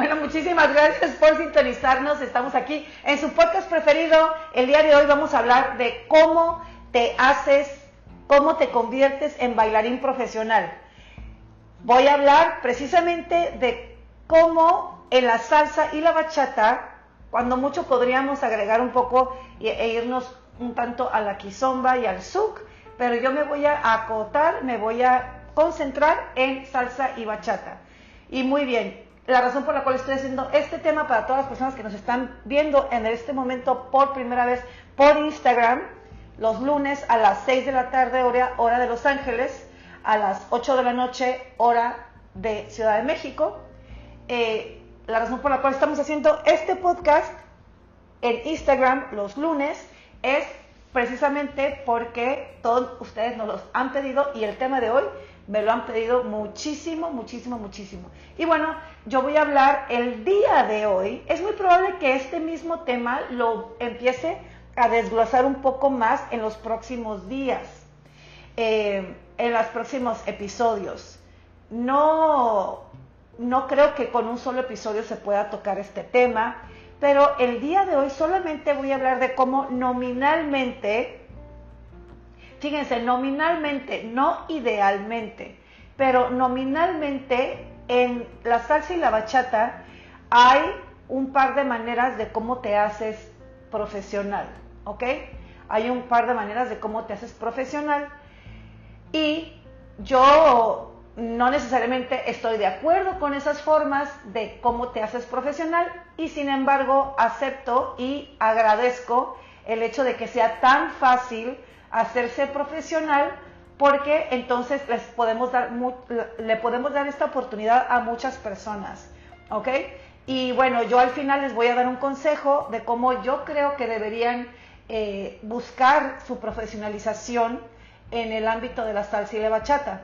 Bueno, muchísimas gracias por sintonizarnos. Estamos aquí en su podcast preferido. El día de hoy vamos a hablar de cómo te haces, cómo te conviertes en bailarín profesional. Voy a hablar precisamente de cómo en la salsa y la bachata, cuando mucho podríamos agregar un poco e irnos un tanto a la quizomba y al zouk, pero yo me voy a acotar, me voy a concentrar en salsa y bachata. Y muy bien, la razón por la cual estoy haciendo este tema para todas las personas que nos están viendo en este momento por primera vez por Instagram, los lunes a las 6 de la tarde, hora, hora de Los Ángeles, a las 8 de la noche, hora de Ciudad de México. Eh, la razón por la cual estamos haciendo este podcast en Instagram los lunes es precisamente porque todos ustedes nos los han pedido y el tema de hoy me lo han pedido muchísimo, muchísimo, muchísimo. Y bueno, yo voy a hablar el día de hoy. Es muy probable que este mismo tema lo empiece a desglosar un poco más en los próximos días, eh, en los próximos episodios. No, no creo que con un solo episodio se pueda tocar este tema, pero el día de hoy solamente voy a hablar de cómo nominalmente Fíjense, nominalmente, no idealmente, pero nominalmente en la salsa y la bachata hay un par de maneras de cómo te haces profesional, ¿ok? Hay un par de maneras de cómo te haces profesional y yo no necesariamente estoy de acuerdo con esas formas de cómo te haces profesional y sin embargo acepto y agradezco el hecho de que sea tan fácil hacerse profesional porque entonces les podemos dar, le podemos dar esta oportunidad a muchas personas, ¿ok? Y bueno, yo al final les voy a dar un consejo de cómo yo creo que deberían eh, buscar su profesionalización en el ámbito de la salsa y la bachata.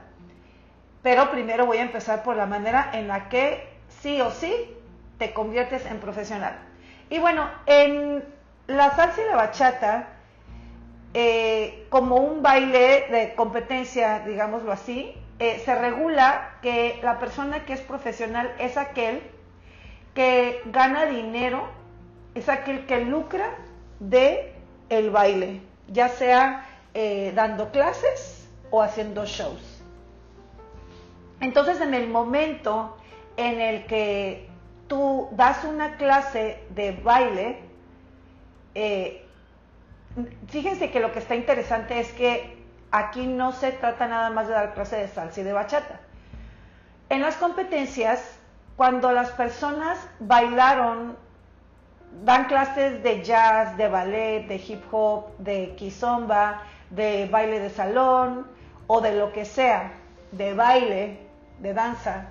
Pero primero voy a empezar por la manera en la que sí o sí te conviertes en profesional. Y bueno, en la salsa y la bachata, eh, como un baile de competencia, digámoslo así, eh, se regula que la persona que es profesional es aquel que gana dinero, es aquel que lucra de el baile, ya sea eh, dando clases o haciendo shows. Entonces, en el momento en el que tú das una clase de baile, fíjense que lo que está interesante es que aquí no se trata nada más de dar clase de salsa y de bachata. En las competencias, cuando las personas bailaron, dan clases de jazz, de ballet, de hip hop, de kizomba, de baile de salón o de lo que sea, de baile, de danza,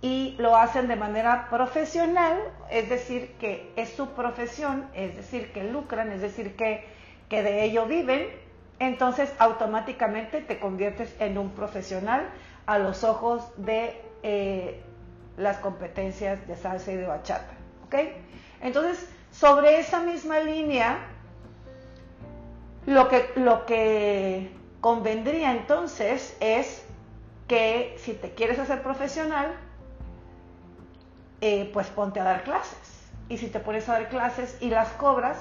y lo hacen de manera profesional, es decir, que es su profesión, es decir, que lucran, es decir, que que de ello viven, entonces automáticamente te conviertes en un profesional a los ojos de eh, las competencias de salsa y de bachata. ¿Ok? Entonces, sobre esa misma línea, lo que, lo que convendría entonces es que si te quieres hacer profesional, eh, pues ponte a dar clases. Y si te pones a dar clases y las cobras,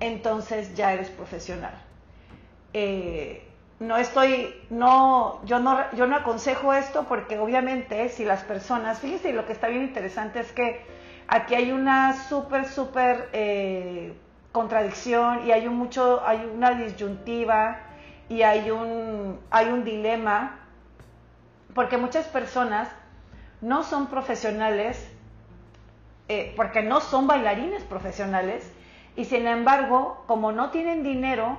entonces ya eres profesional. Eh, no estoy, no, yo no, yo no aconsejo esto porque obviamente si las personas, fíjense, lo que está bien interesante es que aquí hay una súper, súper eh, contradicción y hay un mucho, hay una disyuntiva y hay un, hay un dilema porque muchas personas no son profesionales, eh, porque no son bailarines profesionales, y sin embargo, como no tienen dinero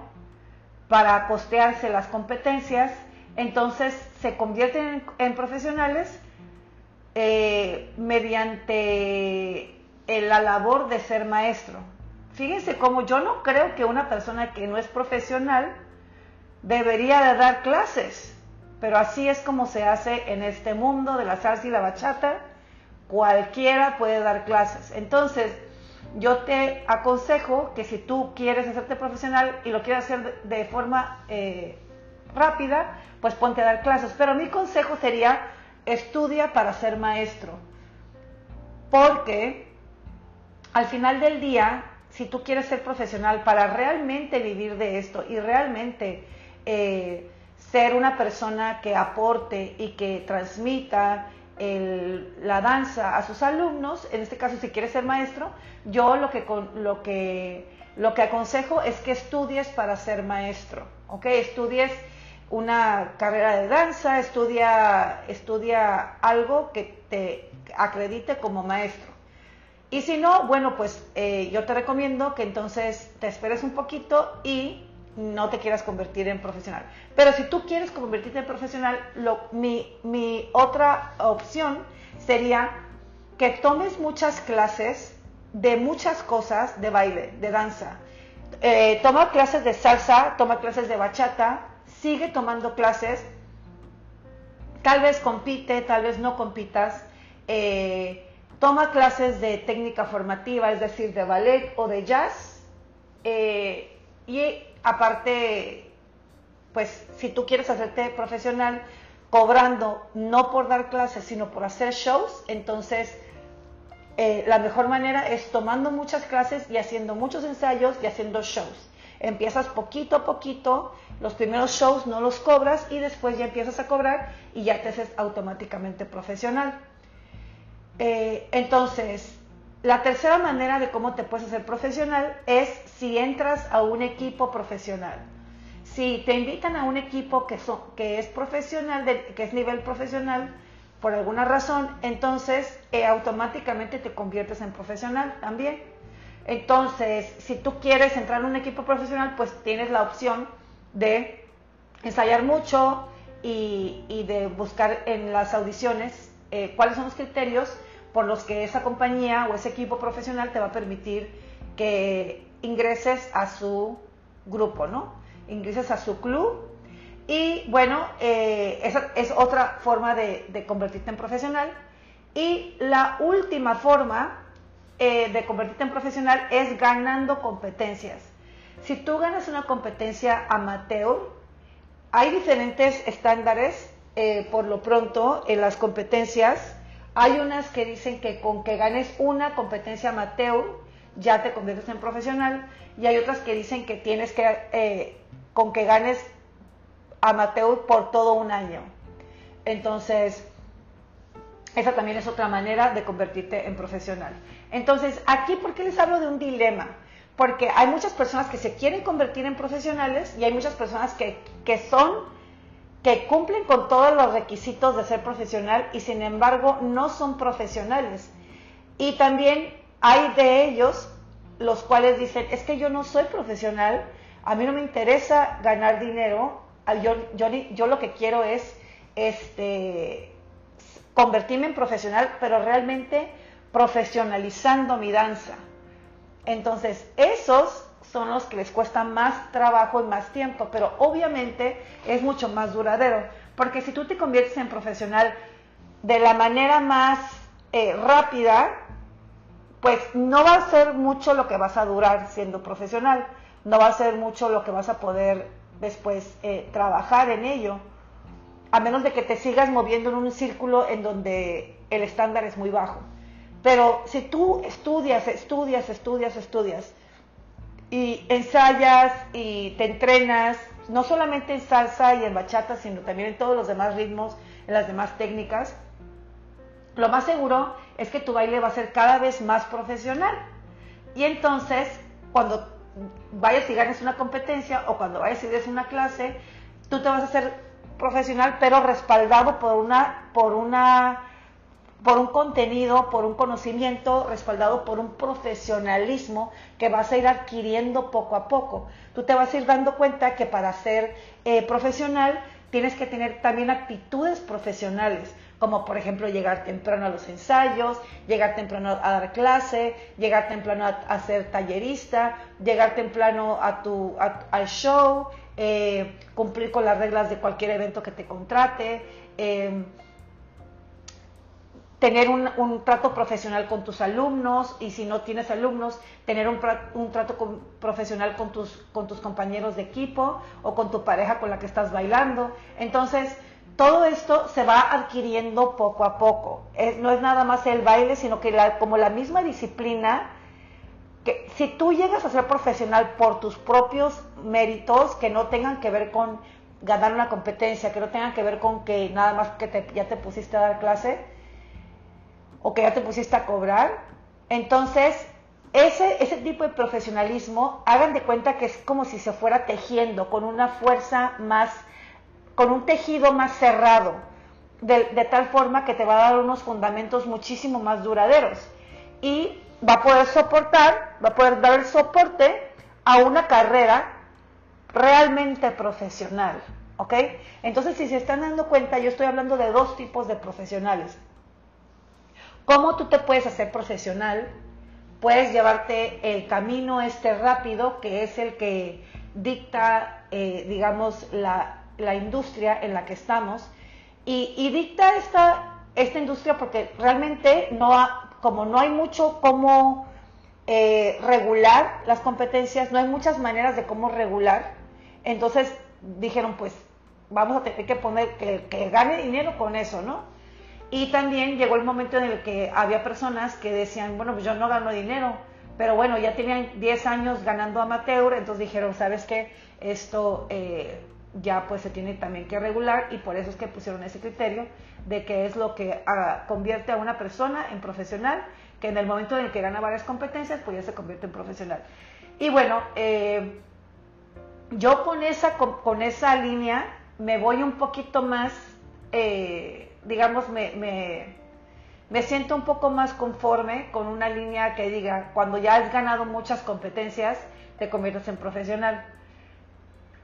para costearse las competencias, entonces se convierten en, profesionales eh, mediante la labor de ser maestro. Fíjense cómo yo no creo que una persona que no es profesional debería de dar clases, pero así es como se hace en este mundo de la salsa y la bachata. Cualquiera puede dar clases. Entonces, yo te aconsejo que si tú quieres hacerte profesional y lo quieres hacer de, forma eh, rápida, pues ponte a dar clases. Pero mi consejo sería, estudia para ser maestro. porque al final del día, si tú quieres ser profesional para realmente vivir de esto y realmente eh, ser una persona que aporte y que transmita la danza a sus alumnos, en este caso si quieres ser maestro, yo lo que, lo que, lo que aconsejo es que estudies para ser maestro, ¿ok? Estudies una carrera de danza, estudia, estudia algo que te acredite como maestro. Y si no, bueno, pues eh, yo te recomiendo que entonces te esperes un poquito y no te quieras convertir en profesional. Pero si tú quieres convertirte en profesional, mi, otra opción sería que tomes muchas clases de muchas cosas de baile, de danza. Eh, toma clases de salsa, toma clases de bachata, sigue tomando clases, tal vez compite, tal vez no compitas, eh, toma clases de técnica formativa, es decir, de ballet o de jazz, eh, y aparte, pues si tú quieres hacerte profesional cobrando no por dar clases, sino por hacer shows, entonces eh, la mejor manera es tomando muchas clases y haciendo muchos ensayos y haciendo shows. Empiezas poquito a poquito, los primeros shows no los cobras y después ya empiezas a cobrar y ya te haces automáticamente profesional. Eh, entonces, la tercera manera de cómo te puedes hacer profesional es si entras a un equipo profesional. Si te invitan a un equipo que, que es profesional, que es nivel profesional, por alguna razón, entonces eh, automáticamente te conviertes en profesional también. Entonces, si tú quieres entrar a un equipo profesional, pues tienes la opción de ensayar mucho y, de buscar en las audiciones eh, cuáles son los criterios por los que esa compañía o ese equipo profesional te va a permitir que ingreses a su grupo, ¿no? Ingreses a su club y bueno, eh, esa es otra forma de, convertirte en profesional. Y la última forma eh, de convertirte en profesional es ganando competencias. Si tú ganas una competencia amateur, hay diferentes estándares eh, por lo pronto en las competencias hay unas que dicen que con que ganes una competencia amateur ya te conviertes en profesional y hay otras que dicen que tienes que, eh, con que ganes amateur por todo un año. Entonces, esa también es otra manera de convertirte en profesional. Entonces, aquí, ¿por qué les hablo de un dilema? Porque hay muchas personas que se quieren convertir en profesionales y hay muchas personas que, que son que cumplen con todos los requisitos de ser profesional y sin embargo no son profesionales. Y también hay de ellos los cuales dicen, es que yo no soy profesional, a mí no me interesa ganar dinero, yo, yo, yo lo que quiero es este, convertirme en profesional, pero realmente profesionalizando mi danza. Entonces, esos son los que les cuesta más trabajo y más tiempo, pero obviamente es mucho más duradero, porque si tú te conviertes en profesional de la manera más eh, rápida, pues no va a ser mucho lo que vas a durar siendo profesional, no va a ser mucho lo que vas a poder después eh, trabajar en ello, a menos de que te sigas moviendo en un círculo en donde el estándar es muy bajo. Pero si tú estudias, estudias, estudias, estudias, y ensayas y te entrenas, no solamente en salsa y en bachata, sino también en todos los demás ritmos, en las demás técnicas, lo más seguro es que tu baile va a ser cada vez más profesional. Y entonces, cuando vayas y ganes una competencia o cuando vayas y des una clase, tú te vas a hacer profesional, pero respaldado por una, por una por un contenido, por un conocimiento respaldado por un profesionalismo que vas a ir adquiriendo poco a poco. Tú te vas a ir dando cuenta que para ser eh, profesional tienes que tener también actitudes profesionales, como por ejemplo llegar temprano a los ensayos, llegar temprano a dar clase, llegar temprano a, ser tallerista, llegar temprano a tu, al show, eh, cumplir con las reglas de cualquier evento que te contrate. Eh, tener un, trato profesional con tus alumnos y si no tienes alumnos, tener un, trato profesional con tus, con tus compañeros de equipo o con tu pareja con la que estás bailando. Entonces, todo esto se va adquiriendo poco a poco. no es nada más el baile, sino que como la misma disciplina, que si tú llegas a ser profesional por tus propios méritos, que no tengan que ver con ganar una competencia, que no tengan que ver con que nada más que ya te pusiste a dar clase o que ya te pusiste a cobrar, entonces ese, ese tipo de profesionalismo, hagan de cuenta que es como si se fuera tejiendo con una fuerza más con un tejido más cerrado, de, tal forma que te va a dar unos fundamentos muchísimo más duraderos y va a poder soportar, va a poder dar el soporte a una carrera realmente profesional, ¿ok? Entonces, si se están dando cuenta, yo estoy hablando de dos tipos de profesionales. ¿Cómo tú te puedes hacer profesional? Puedes llevarte el camino este rápido, que es el que dicta, eh, digamos, la, la industria en la que estamos y, dicta esta, esta industria porque realmente no como no hay mucho cómo eh, regular las competencias, no hay muchas maneras de cómo regular, entonces dijeron pues vamos a tener que poner que, que gane dinero con eso, ¿no? Y también llegó el momento en el que había personas que decían, bueno, pues yo no gano dinero, pero bueno, ya tenían 10 años ganando amateur, entonces dijeron, ¿sabes qué? Esto eh, ya pues se tiene también que regular y por eso es que pusieron ese criterio de que es lo que ah, convierte a una persona en profesional, que en el momento en el que gana varias competencias, pues ya se convierte en profesional. Y bueno, eh, yo con esa, con, esa línea me voy un poquito más, eh, digamos, me, me, me siento un poco más conforme con una línea que diga, cuando ya has ganado muchas competencias, te conviertes en profesional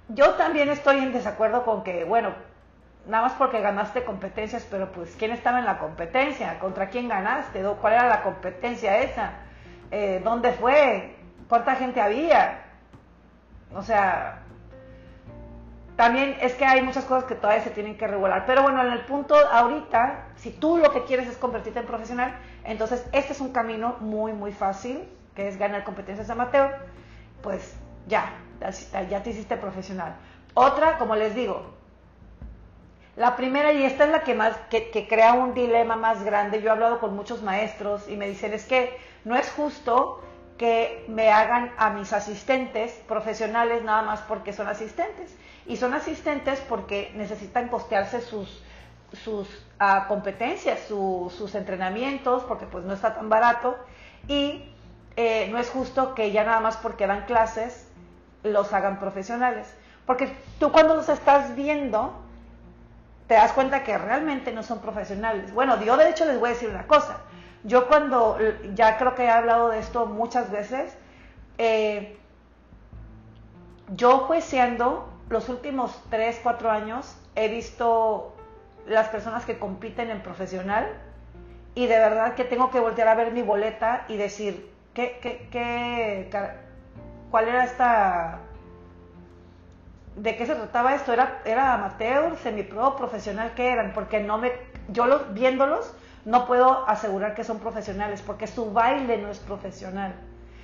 yo también estoy en desacuerdo con que, bueno, nada más porque ganaste competencias, pero pues ¿quién estaba en la competencia? ¿Contra quién ganaste? ¿Cuál era la competencia esa? Eh, ¿Dónde fue? ¿Cuánta gente había? O sea, también es que hay muchas cosas que todavía se tienen que regular. Pero bueno, en el punto ahorita, si tú lo que quieres es convertirte en profesional, entonces este es un camino muy, muy fácil, que es ganar competencias amateur, pues ya, ya te hiciste profesional. Otra, como les digo, la primera, y esta es la que más, que, crea un dilema más grande, yo he hablado con muchos maestros y me dicen, es que no es justo que me hagan a mis asistentes profesionales nada más porque son asistentes. Y son asistentes porque necesitan costearse sus, sus ah, competencias, sus entrenamientos, porque pues no está tan barato. Y eh, no es justo que ya nada más porque dan clases los hagan profesionales. Porque tú cuando los estás viendo, te das cuenta que realmente no son profesionales. Bueno, yo de hecho les voy a decir una cosa. Yo cuando, ya creo que he hablado de esto muchas veces, eh, yo jueceando los últimos 3, 4 años, he visto las personas que compiten en profesional y de verdad que tengo que voltear a ver mi boleta y decir, ¿qué, qué, qué cuál era esta de qué se trataba esto, era, era amateur, semipro, profesional, ¿qué eran? Porque no me, yo los, viéndolos no puedo asegurar que son profesionales, porque su baile no es profesional.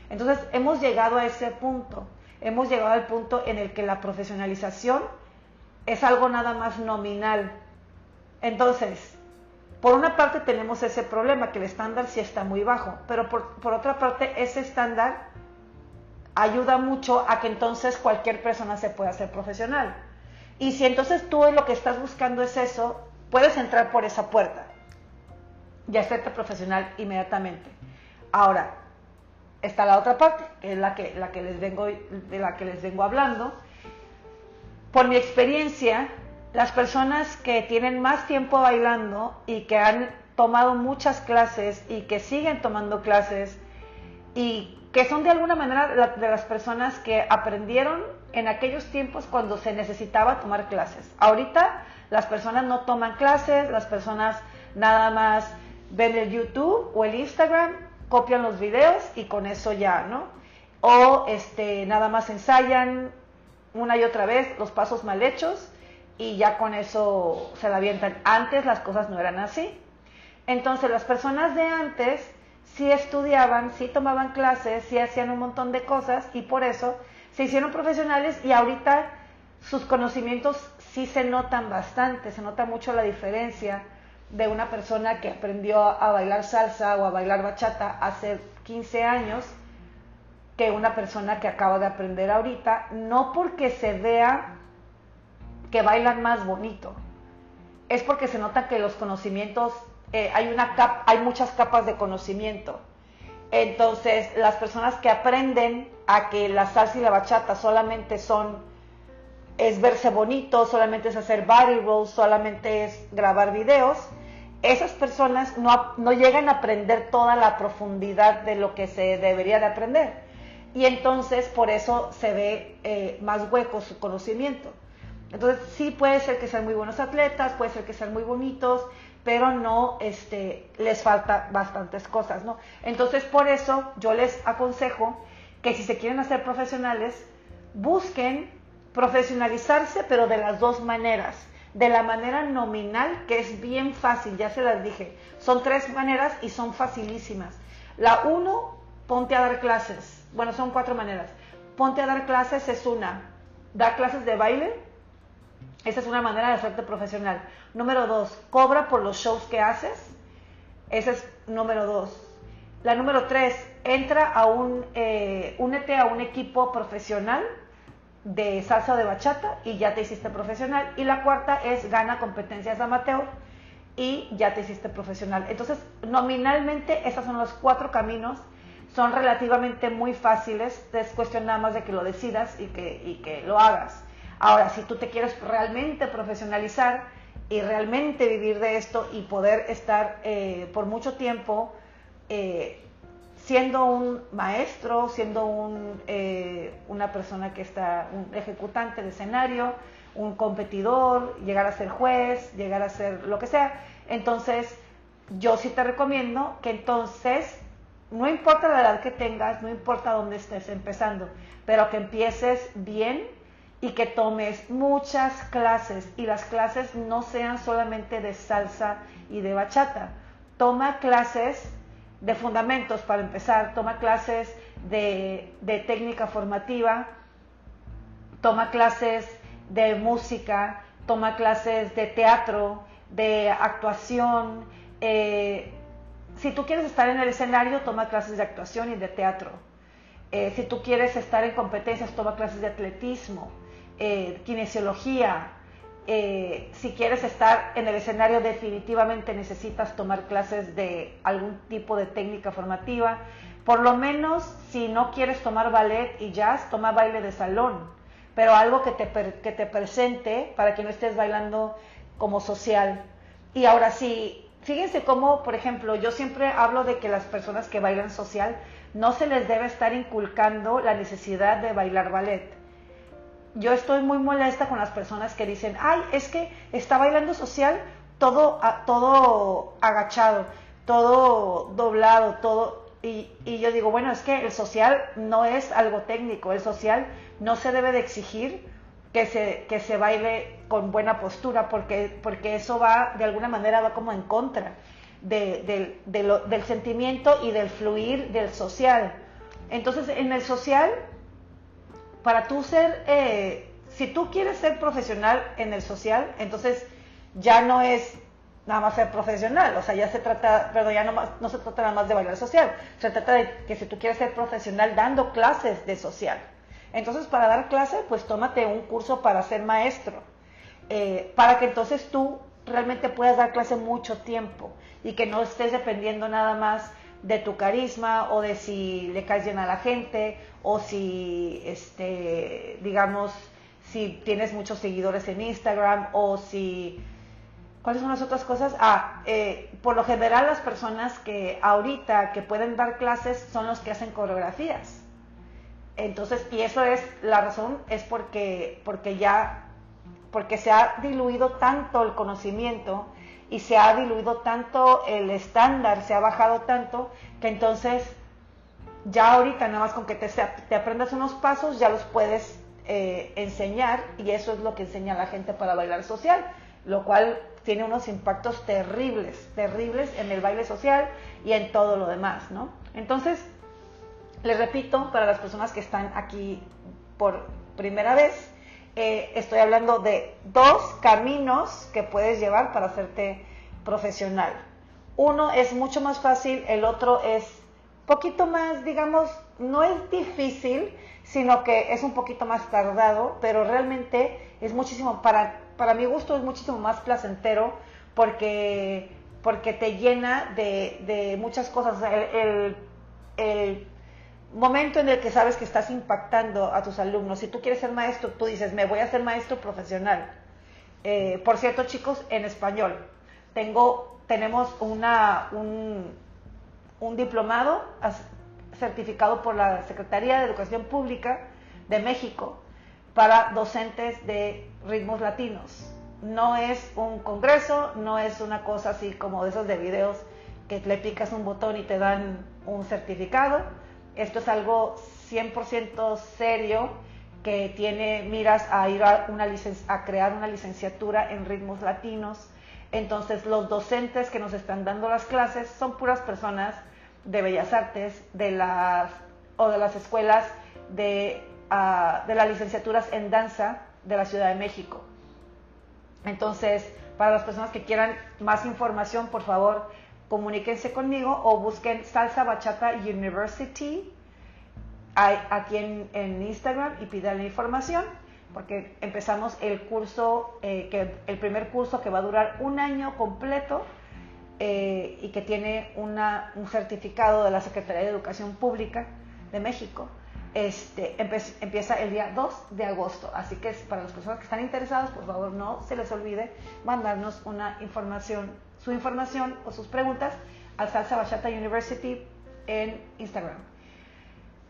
Entonces hemos llegado a ese punto, hemos llegado al punto en el que la profesionalización es algo nada más nominal. Entonces, por una parte tenemos ese problema, que el estándar sí está muy bajo, pero por, por otra parte ese estándar ayuda mucho a que entonces cualquier persona se pueda hacer profesional. Y si entonces tú lo que estás buscando es eso, puedes entrar por esa puerta y hacerte profesional inmediatamente. Ahora, está la otra parte, que es la que, la que les vengo, de la que les vengo hablando. Por mi experiencia, las personas que tienen más tiempo bailando y que han tomado muchas clases y que siguen tomando clases y que son de alguna manera de las personas que aprendieron en aquellos tiempos cuando se necesitaba tomar clases. Ahorita las personas no toman clases, las personas nada más ven el YouTube o el Instagram, copian los videos y con eso ya, ¿no? O este, nada más ensayan una y otra vez los pasos mal hechos y ya con eso se la avientan. Antes las cosas no eran así. Entonces las personas de antes sí estudiaban, sí tomaban clases, sí hacían un montón de cosas y por eso se hicieron profesionales y ahorita sus conocimientos sí se notan bastante, se nota mucho la diferencia de una persona que aprendió a bailar salsa o a bailar bachata hace 15 años que una persona que acaba de aprender ahorita, no porque se vea que bailan más bonito, es porque se nota que los conocimientos, eh, hay, una hay muchas capas de conocimiento. Entonces, las personas que aprenden a que la salsa y la bachata solamente son, es verse bonito, solamente es hacer body rolls, solamente es grabar videos, esas personas no, llegan a aprender toda la profundidad de lo que se debería de aprender y entonces por eso se ve eh, más hueco su conocimiento. Entonces sí puede ser que sean muy buenos atletas, puede ser que sean muy bonitos, pero no este, les falta bastantes cosas, ¿no? Entonces por eso yo les aconsejo que si se quieren hacer profesionales, busquen profesionalizarse, pero de las dos maneras. De la manera nominal, que es bien fácil, ya se las dije. Son tres maneras y son facilísimas. La uno, ponte a dar clases bueno, son cuatro maneras. Ponte a dar clases es una. Dar clases de baile, esa es una manera de hacerte profesional. Número dos, cobra por los shows que haces. Ese es número dos. La número tres, entra a un, eh, únete a un equipo profesional de salsa de bachata y ya te hiciste profesional. Y la cuarta es gana competencias amateur y ya te hiciste profesional. Entonces, nominalmente, esos son los cuatro caminos son relativamente muy fáciles, es cuestión nada más de que lo decidas y que, que lo hagas. Ahora, si tú te quieres realmente profesionalizar y realmente vivir de esto y poder estar eh, por mucho tiempo eh, siendo un maestro, siendo un, eh, una persona que está, un ejecutante de escenario, un competidor, llegar a ser juez, llegar a ser lo que sea, entonces yo sí te recomiendo que entonces no importa la edad que tengas, no importa dónde estés empezando, pero que empieces bien y que tomes muchas clases y las clases no sean solamente de salsa y de bachata. Toma clases de fundamentos para empezar, toma clases de, técnica formativa, toma clases de música, toma clases de teatro, de actuación, eh, si tú quieres estar en el escenario, toma clases de actuación y de teatro. Eh, si tú quieres estar en competencias, toma clases de atletismo, eh, kinesiología. Eh, si quieres estar en el escenario, definitivamente necesitas tomar clases de algún tipo de técnica formativa. Por lo menos, si no quieres tomar ballet y jazz, toma baile de salón, pero algo que te, que te presente para que no estés bailando como social. Y ahora sí, fíjense cómo, por ejemplo, yo siempre hablo de que las personas que bailan social no se les debe estar inculcando la necesidad de bailar ballet. Yo estoy muy molesta con las personas que dicen, ay, es que está bailando social todo, todo agachado, todo doblado, todo... Y, y yo digo, bueno, es que el social no es algo técnico, el social no se debe de exigir que se, que se baile con buena postura, porque, porque eso va, de alguna manera, va como en contra del sentimiento y del fluir del social. Entonces, en el social, para tú ser, eh, si tú quieres ser profesional en el social, entonces ya no es nada más ser profesional, o sea, ya se trata, perdón, ya no, no se trata nada más de bailar social, se trata de que si tú quieres ser profesional dando clases de social. Entonces, para dar clase, pues tómate un curso para ser maestro, eh, para que entonces tú realmente puedas dar clase mucho tiempo y que no estés dependiendo nada más de tu carisma o de si le caes bien a la gente o si, este, digamos, si tienes muchos seguidores en Instagram o si... ¿Cuáles son las otras cosas? Ah, eh, por lo general las personas que ahorita que pueden dar clases son los que hacen coreografías. Entonces, y eso es, la razón es porque, porque ya, porque se ha diluido tanto el conocimiento y se ha diluido tanto el estándar, se ha bajado tanto, que entonces ya ahorita nada más con que te, te aprendas unos pasos ya los puedes eh, enseñar y eso es lo que enseña la gente para bailar social, lo cual tiene unos impactos terribles, terribles en el baile social y en todo lo demás, ¿no? Entonces, les repito, para las personas que están aquí por primera vez, Eh, estoy hablando de dos caminos que puedes llevar para hacerte profesional. Uno es mucho más fácil, el otro es poquito más, digamos, no es difícil, sino que es un poquito más tardado, pero realmente es muchísimo, para, para mi gusto es muchísimo más placentero porque, porque te llena de, muchas cosas. el momento en el que sabes que estás impactando a tus alumnos. Si tú quieres ser maestro, tú dices, me voy a ser maestro profesional. Eh, por cierto, chicos, en español. Tengo, tenemos una, un, un diplomado certificado por la Secretaría de Educación Pública de México para docentes de ritmos latinos. No es un congreso, no es una cosa así como de esos de videos que le picas un botón y te dan un certificado esto es algo 100% serio que tiene miras a ir a, una a crear una licenciatura en ritmos latinos. Entonces los docentes que nos están dando las clases son puras personas de bellas artes de las, o de las escuelas de, uh, de las licenciaturas en danza de la Ciudad de México. Entonces, para las personas que quieran más información, por favor, comuníquense conmigo o busquen Salsa Bachata University aquí en, Instagram y pidan la información porque empezamos el curso, eh, que, el primer curso que va a durar un año completo eh, y que tiene una, un certificado de la Secretaría de Educación Pública de México. Este, empieza el día 2 de agosto. Así que para las personas que están interesadas, por favor no se les olvide mandarnos una información su información o sus preguntas al Salsa Bachata University en Instagram.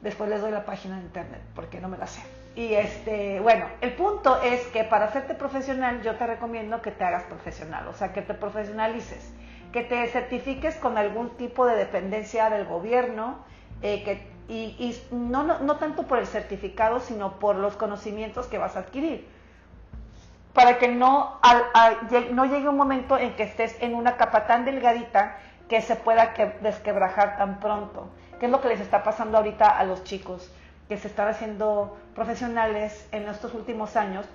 Después les doy la página de internet porque no me la sé. Y este, bueno, el punto es que para hacerte profesional yo te recomiendo que te hagas profesional, o sea, que te profesionalices, que te certifiques con algún tipo de dependencia del gobierno, eh, que, y, no, no, no tanto por el certificado, sino por los conocimientos que vas a adquirir para que no, no llegue un momento en que estés en una capa tan delgadita que se pueda desquebrajar tan pronto. ¿Qué es lo que les está pasando ahorita a los chicos que se están haciendo profesionales en estos últimos años?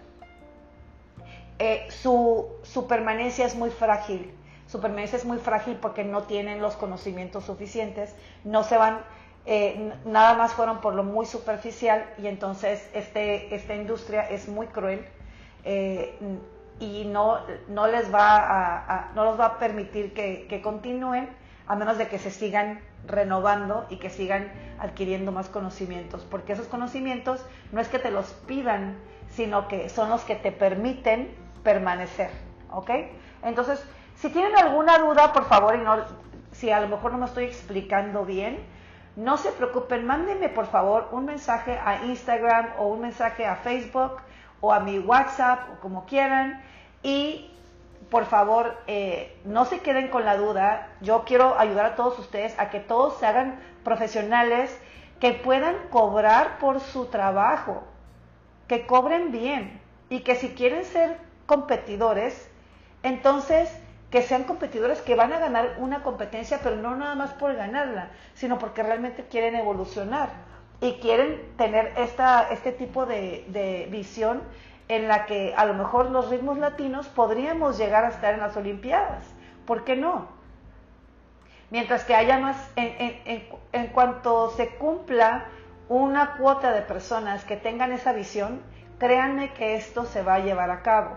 Eh, su, permanencia es muy frágil. Su permanencia es muy frágil porque no tienen los conocimientos suficientes, no se van, eh, nada más fueron por lo muy superficial y entonces este, esta industria es muy cruel eh, y no, no, les va a, no los va a permitir que, continúen a menos de que se sigan renovando y que sigan adquiriendo más conocimientos, porque esos conocimientos no es que te los pidan, sino que son los que te permiten permanecer, ¿ok? Entonces, si tienen alguna duda, por favor, y no, si a lo mejor no me estoy explicando bien, no se preocupen, mándenme por favor un mensaje a Instagram o un mensaje a Facebook o a mi WhatsApp o como quieran. Y por favor, eh, no se queden con la duda. Yo quiero ayudar a todos ustedes a que todos se hagan profesionales, que puedan cobrar por su trabajo, que cobren bien y que si quieren ser competidores, entonces que sean competidores que van a ganar una competencia, pero no nada más por ganarla, sino porque realmente quieren evolucionar y quieren tener esta, este tipo de, visión en la que a lo mejor los ritmos latinos podríamos llegar a estar en las Olimpiadas. ¿Por qué no? Mientras que haya más, en, en, cuanto se cumpla una cuota de personas que tengan esa visión, créanme que esto se va a llevar a cabo,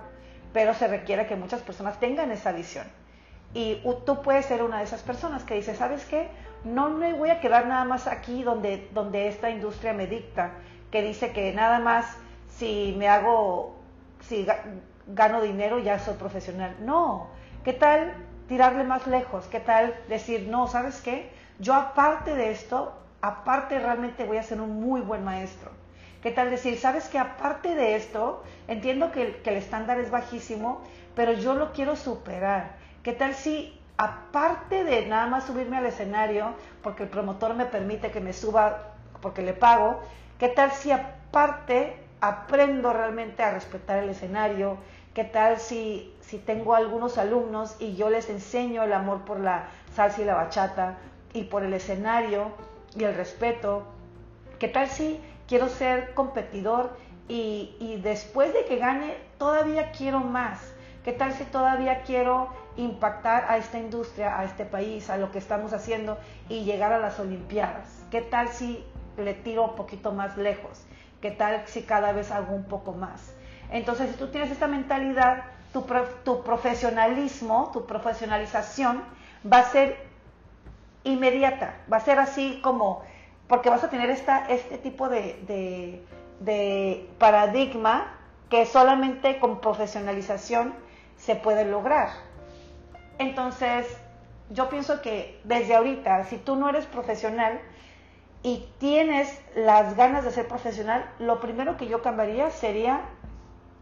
pero se requiere que muchas personas tengan esa visión. Y tú puedes ser una de esas personas que dice, ¿sabes qué? No me voy a quedar nada más aquí donde, donde esta industria me dicta, que dice que nada más si me hago, si gano dinero ya soy profesional. No, ¿qué tal tirarle más lejos? ¿Qué tal decir, no, ¿sabes qué? Yo aparte de esto, aparte realmente voy a ser un muy buen maestro. ¿Qué tal decir, sabes que aparte de esto, entiendo que, que el estándar es bajísimo, pero yo lo quiero superar? ¿Qué tal si aparte de nada más subirme al escenario, porque el promotor me permite que me suba porque le pago, ¿qué tal si aparte aprendo realmente a respetar el escenario? ¿Qué tal si, si tengo algunos alumnos y yo les enseño el amor por la salsa y la bachata y por el escenario y el respeto? ¿Qué tal si quiero ser competidor y, y después de que gane todavía quiero más. ¿Qué tal si todavía quiero impactar a esta industria, a este país, a lo que estamos haciendo y llegar a las Olimpiadas? ¿Qué tal si le tiro un poquito más lejos? ¿Qué tal si cada vez hago un poco más? Entonces, si tú tienes esta mentalidad, tu, tu profesionalismo, tu profesionalización va a ser inmediata, va a ser así como, porque vas a tener esta, este tipo de, de, paradigma que solamente con profesionalización se puede lograr. Entonces, yo pienso que desde ahorita, si tú no eres profesional y tienes las ganas de ser profesional, lo primero que yo cambiaría sería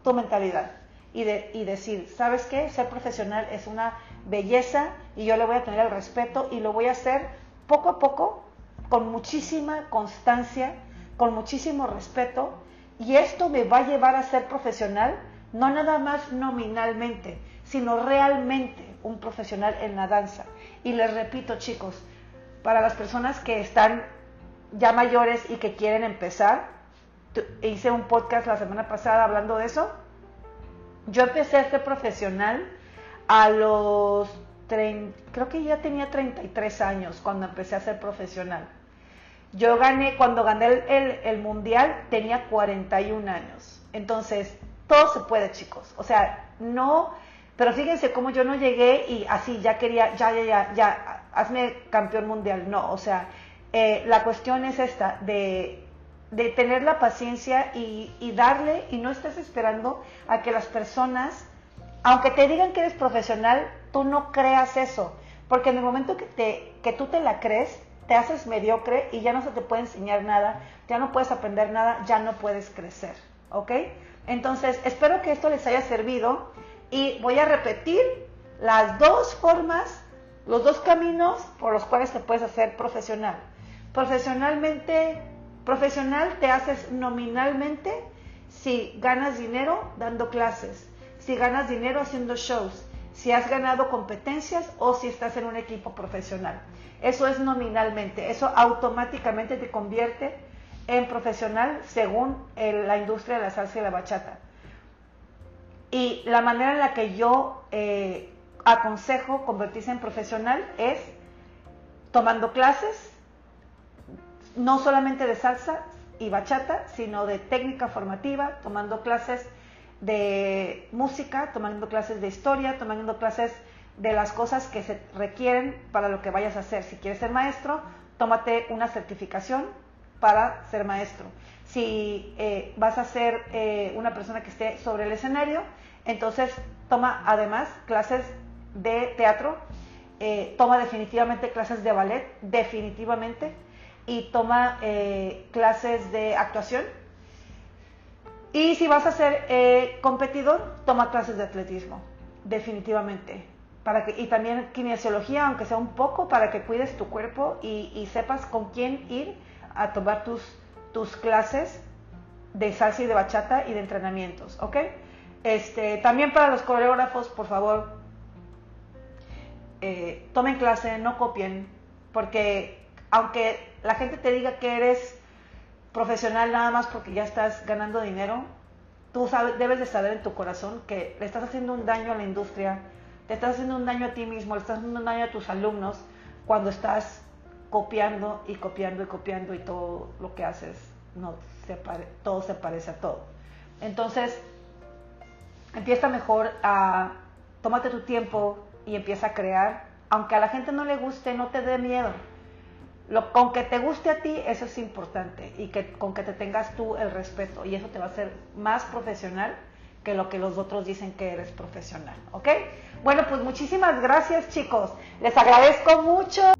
tu mentalidad y, de, y decir, ¿sabes qué? Ser profesional es una belleza y yo le voy a tener el respeto y lo voy a hacer poco a poco, con muchísima constancia, con muchísimo respeto y esto me va a llevar a ser profesional, no nada más nominalmente, sino realmente un profesional en la danza. Y les repito chicos, para las personas que están ya mayores y que quieren empezar, hice un podcast la semana pasada hablando de eso. Yo empecé a ser profesional a los, creo que ya tenía 33 años cuando empecé a ser profesional. Yo gané, cuando gané el, el, mundial tenía 41 años. Entonces, todo se puede, chicos. O sea, no, pero fíjense cómo yo no llegué y así ya quería, ya, ya, ya, ya, hazme campeón mundial. No, o sea, eh, la cuestión es esta, de tener la paciencia y, darle y no estés esperando a que las personas, aunque te digan que eres profesional, tú no creas eso, porque en el momento que, te, que tú te la crees, te haces mediocre y ya no se te puede enseñar nada, ya no puedes aprender nada, ya no puedes crecer, ¿ok? Entonces, espero que esto les haya servido y voy a repetir las dos formas, los dos caminos por los cuales te puedes hacer profesional. Profesionalmente Profesional te haces nominalmente si ganas dinero dando clases, si ganas dinero haciendo shows, si has ganado competencias o si estás en un equipo profesional. Eso es nominalmente, eso automáticamente te convierte en profesional según la industria de la salsa y la bachata. Y la manera en la que yo eh, aconsejo convertirse en profesional es tomando clases, no solamente de salsa y bachata, sino de técnica formativa, tomando clases de música, tomando clases de historia, tomando clases de las cosas que se requieren para lo que vayas a hacer. Si quieres ser maestro, tómate una certificación para ser maestro. Si eh, vas a ser eh, una persona que esté sobre el escenario, entonces toma además clases de teatro, eh, toma definitivamente clases de ballet, definitivamente y toma clases de actuación. Y si vas a ser competidor, toma clases de atletismo, definitivamente. Para que, y también kinesiología, aunque sea un poco, para que cuides tu cuerpo y, sepas con quién ir a tomar tus, tus clases de salsa y de bachata y de entrenamientos, ¿ok? Este, también para los coreógrafos, por favor, eh, tomen clase, no copien, porque aunque la gente te diga que eres profesional nada más porque ya estás ganando dinero, tú sabes, debes de saber en tu corazón que le estás haciendo un daño a la industria, te estás haciendo un daño a ti mismo, le estás haciendo un daño a tus alumnos cuando estás copiando y copiando y copiando y todo lo que haces no se todo se parece a todo. Entonces, empieza mejor a tómate tu tiempo y empieza a crear, aunque a la gente no le guste, no te dé miedo lo, con que te guste a ti, eso es importante y que con que te tengas tú el respeto y eso te va a hacer más profesional que lo que los otros dicen que eres profesional, ¿ok? Bueno, pues muchísimas gracias chicos, les agradezco mucho.